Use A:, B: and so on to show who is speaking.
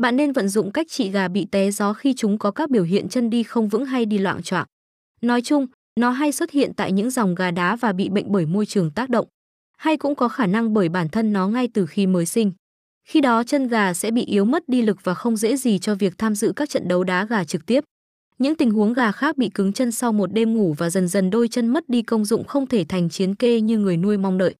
A: Bạn nên vận dụng cách trị gà bị té gió khi chúng có các biểu hiện chân đi không vững hay đi loạn choạng. Nói chung, nó hay xuất hiện tại những dòng gà đá và bị bệnh bởi môi trường tác động, hay cũng có khả năng bởi bản thân nó ngay từ khi mới sinh. Khi đó chân gà sẽ bị yếu mất đi lực và không dễ gì cho việc tham dự các trận đấu đá gà trực tiếp. Những tình huống gà khác bị cứng chân sau một đêm ngủ và dần dần đôi chân mất đi công dụng không thể thành chiến kê như người nuôi mong đợi.